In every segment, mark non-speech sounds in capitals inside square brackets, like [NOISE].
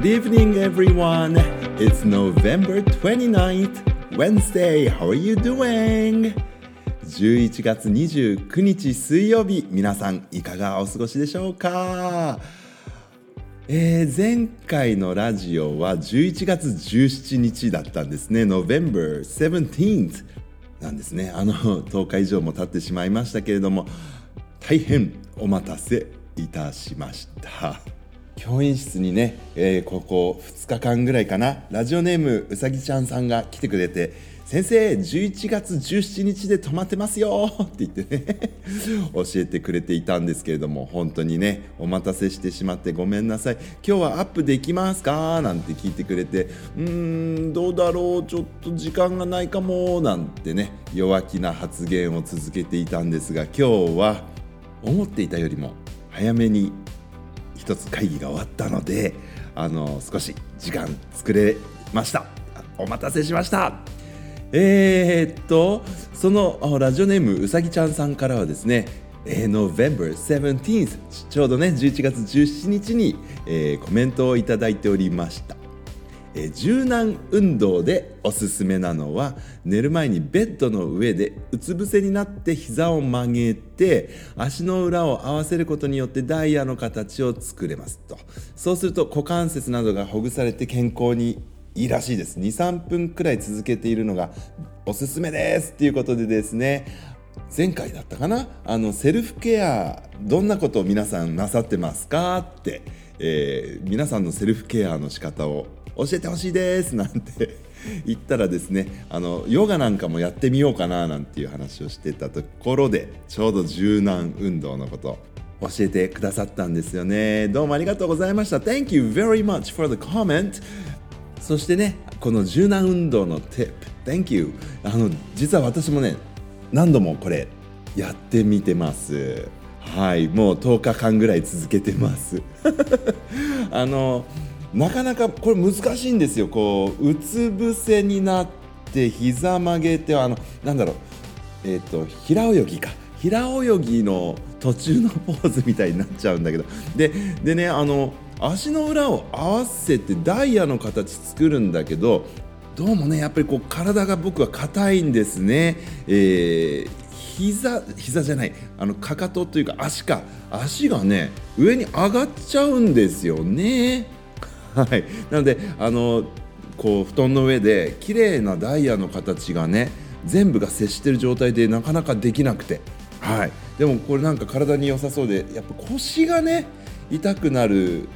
Good evening, everyone. It's November 29th, Wednesday. How are you doing? 11月29日水曜日、皆さんいかがお過ごしでしょうかえー、前回のラジオは11月17日だったんですね。November 17th なんですね。あの10日以上も経ってしまいましたけれども、大変お待たせいたしました。教員室にね、えー、ここ2日間ぐらいかな。ラジオネームうさぎちゃんさんが来てくれて「先生11月17日で泊まってますよ」って言ってね [LAUGHS] 教えてくれていたんですけれども本当にねお待たせしてしまってごめんなさい。今日はアップできますか？なんて聞いてくれてうーんどうだろう？ちょっと時間がないかも。なんてね弱気な発言を続けていたんですが今日は思っていたよりも早めに一つ会議が終わったのであの少し時間作れました。お待たせしました。えー、っとそのラジオネームうさぎちゃんさんからはですねえー、November 17th ちょうどね11月17日に、えー、コメントをいただいておりました。え柔軟運動でおすすめなのは寝る前にベッドの上でうつ伏せになって膝を曲げて足の裏を合わせることによってダイヤの形を作れます。と。そうすると股関節などがほぐされて健康にいいらしいです。23分くらい続けているのがおすすめです。っていうことでですね前回だったかな？あのセルフケアどんなことを皆さんなさってますか？って、えー、皆さんのセルフケアの仕方を教えてほしいですなんて言ったらですねあのヨガなんかもやってみようかななんていう話をしてたところでちょうど柔軟運動のこと教えてくださったんですよね。どうもありがとうございました。Thank you very much for the comment. そしてねこの柔軟運動の tip Thank you. あの実は私もね何度もこれやってみてます。はいもう10日間ぐらい続けてます。[LAUGHS] あのなかなかこれ難しいんですよ。こううつ伏せになって膝曲げてあのなんだろう。えっ、ー、と平泳ぎか。平泳ぎの途中のポーズみたいになっちゃうんだけど。ででねあの足の裏を合わせてダイヤの形作るんだけどどうもねやっぱりこう体が僕は硬いんですね、えー、膝膝じゃない。あのかかとというか足か。足がね上に上がっちゃうんですよね。はい、なのであのこう布団の上で綺麗なダイヤの形がね全部が接してる状態でなかなかできなくて、はい、でもこれなんか体に良さそうでやっぱ腰がね痛くなる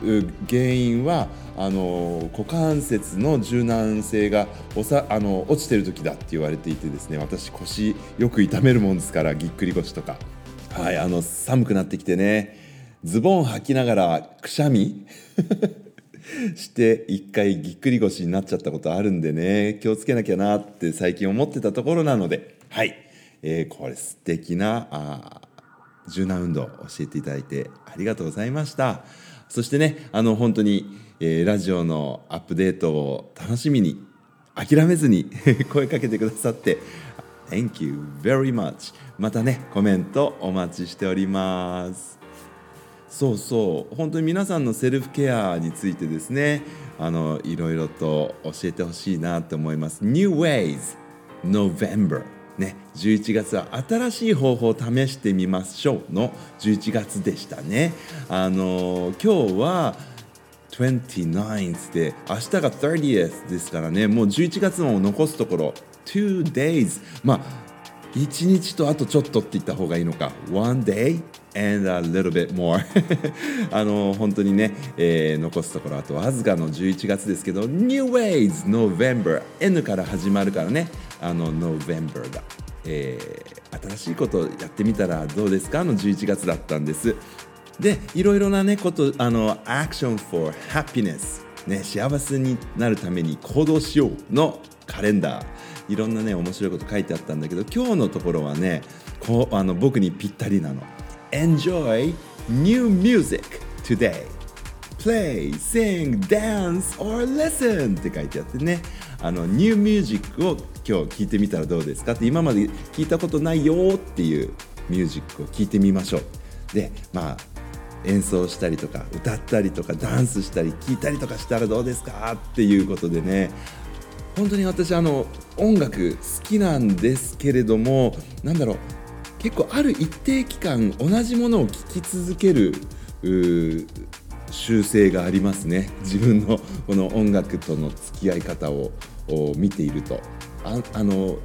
原因はあの股関節の柔軟性がおさあの落ちてる時だって言われていてですね私腰よく痛めるもんですからぎっくり腰とか、はい、あの寒くなってきてねズボン履きながらくしゃみ。して一回ぎっくり腰になっちゃったことあるんでね気をつけなきゃなって最近思ってたところなのではい、えー、これ素敵なあ柔軟運動教えていただいてありがとうございました。そしてねあの本当に、えー、ラジオのアップデートを楽しみに諦めずに [LAUGHS] 声かけてくださって Thank you very much またねコメントお待ちしております。そうそう。本当に皆さんのセルフケアについてですねあのいろいろと教えてほしいなと思います。New Ways November ね11月は新しい方法を試してみましょうの11月でしたね。あの今日は 29th で明日が 30th ですからね。もう11月も残すところ2 days まあ1日とあとちょっとって言った方がいいのか。One day and a little bit more. [LAUGHS] あの本当にね、えー、残すところあとわずかの11月ですけど New Ways November. N から始まるからね。あの November が、えー、新しいことやってみたらどうですか？の11月だったんです。でいろいろなねことあの Action for Happiness ね幸せになるために行動しようのカレンダー。いろんなね面白いこと書いてあったんだけど今日のところはねこうあの僕にぴったりなの。Enjoy new music today. Play, sing, dance or listen って書いてあってね。あのニューミュージックを今日聞いてみたらどうですかって今まで聞いたことないよっていうミュージックを聞いてみましょう。でまあ演奏したりとか歌ったりとかダンスしたり聴いたりとかしたらどうですかっていうことでね。本当に私あの音楽好きなんですけれどもなんだろう。結構ある一定期間同じものを聴き続ける習性がありますね。[LAUGHS] 自分のこの音楽との付き合い方を見ていると。ああの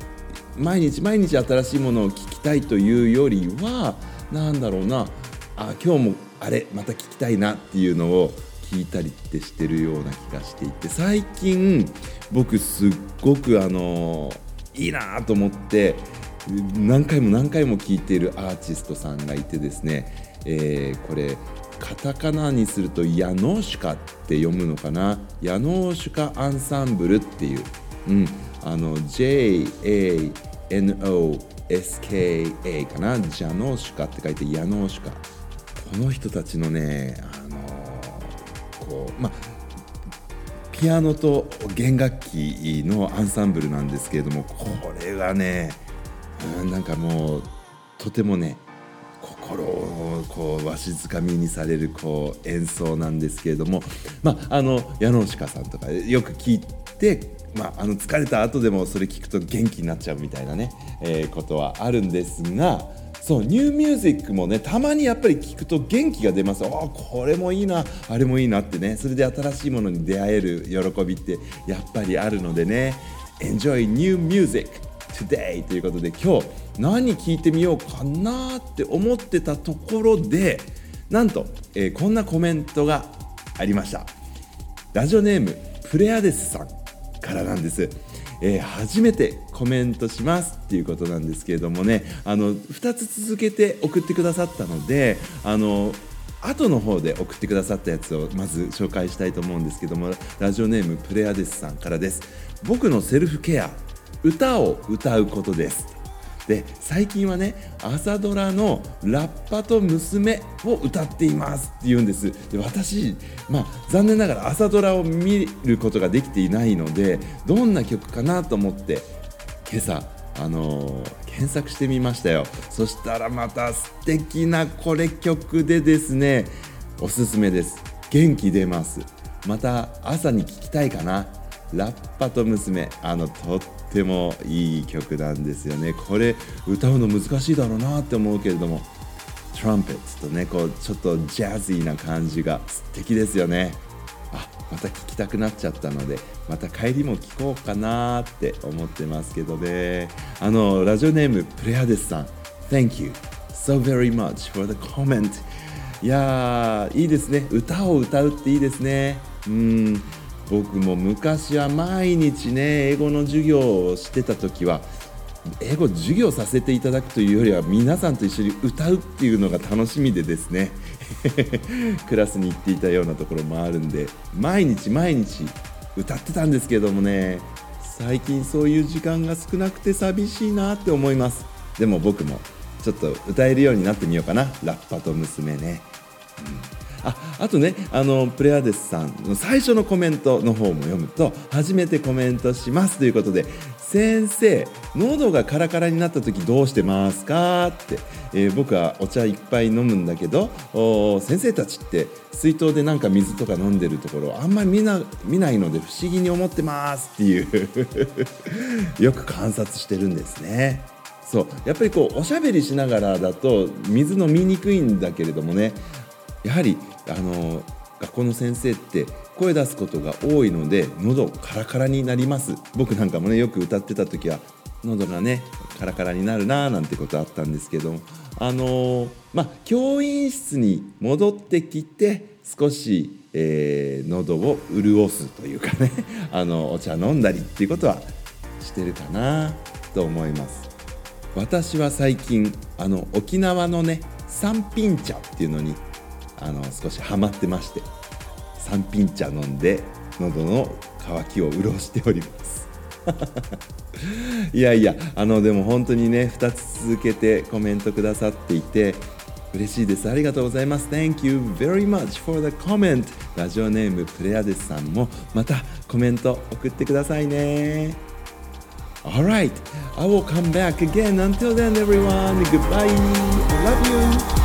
毎日毎日新しいものを聴きたいというよりは何だろうな。あ今日もあれまた聞きたいなっていうのを聞いたりってしてるような気がしていて。最近僕すっごくあのいいなと思って何回も何回も聴いているアーティストさんがいてですね、えー、これカタカナにするとヤノーシュカって読むのかな？ヤノーシュカアンサンブルっていう、うん、あの JANOSKA かな？ジャノーシュカって書いてヤノーシュカ。この人たちのねあのこうまピアノと弦楽器のアンサンブルなんですけれどもこれがね、うん、なんかもうとてもね心をこうわしづかみにされるこう演奏なんですけれども、まあ、あの矢野鹿さんとかよく聞いて、まあ、あの疲れた後でもそれ聞くと元気になっちゃうみたいなね、えー、ことはあるんですがそうニューミュージックもねたまにやっぱり聞くと元気が出ます。あこれもいいなあれもいいなってねそれで新しいものに出会える喜びってやっぱりあるのでね Enjoy new music today ということで今日何聞いてみようかなって思ってたところでなんと、えー、こんなコメントがありました。ラジオネームプレアデスさんからなんです、えー、初めてコメントしますっていうことなんですけれどもね。あの2つ続けて送ってくださったのであの後の方で送ってくださったやつをまず紹介したいと思うんですけどもラジオネームプレアデスさんからです。僕のセルフケア歌を歌うことです。で最近はね朝ドラの「ラッパと娘」を歌っていますって言うんです。で私、まあ、残念ながら朝ドラを見ることができていないのでどんな曲かなと思って今朝あのー、検索してみましたよ。そしたらまた素敵なこれ曲でですねおすすめです。元気出ます。また朝に聴きたいかな。ラッパと娘あのとってもいい曲なんですよね。これ歌うの難しいだろうなって思うけれどもトランペットとねこうちょっとジャズィーな感じが素敵ですよね。あまた聴きたくなっちゃったのでまた帰りも聴こうかなって思ってますけどね。あのラジオネームプレアデスさん Thank you so very much for the comment いやーいいですね。歌を歌うっていいですね。うん。僕も昔は毎日ね英語の授業をしてた時は英語授業させていただくというよりは皆さんと一緒に歌うっていうのが楽しみでですね [LAUGHS] クラスに行っていたようなところもあるんで毎日毎日歌ってたんですけどもね最近そういう時間が少なくて寂しいなって思います。でも僕もちょっと歌えるようになってみようかな。ラッパと娘ね、うん。ああとねあのプレアデスさんの最初のコメントの方も読むと初めてコメントしますということで先生喉がカラカラになった時どうしてますかって、えー、僕はお茶いっぱい飲むんだけど先生たちって水筒でなんか水とか飲んでるところあんまり見な見ないので不思議に思ってますっていう [LAUGHS] よく観察してるんですね。そうやっぱりこうおしゃべりしながらだと水飲みにくいんだけれどもねやはりあの学校の先生って声出すことが多いので喉カラカラになります。僕なんかもねよく歌ってた時は喉がねカラカラになるなーなんてことあったんですけどあのー、まあ教員室に戻ってきて少し、えー、喉を潤すというかね [LAUGHS] あのお茶飲んだりっていうことはしてるかなと思います。私は最近あの沖縄のね三品茶っていうのにあの少しハマってまして三品茶飲んで喉の渇きを潤しております [LAUGHS] いやいやあのでも本当にね2つ続けてコメントくださっていて嬉しいですありがとうございます Thank you very much for the comment ラジオネームプレアデスさんもまたコメント送ってくださいね Alright, I will come back again. Until then, everyone, goodbye. I love you.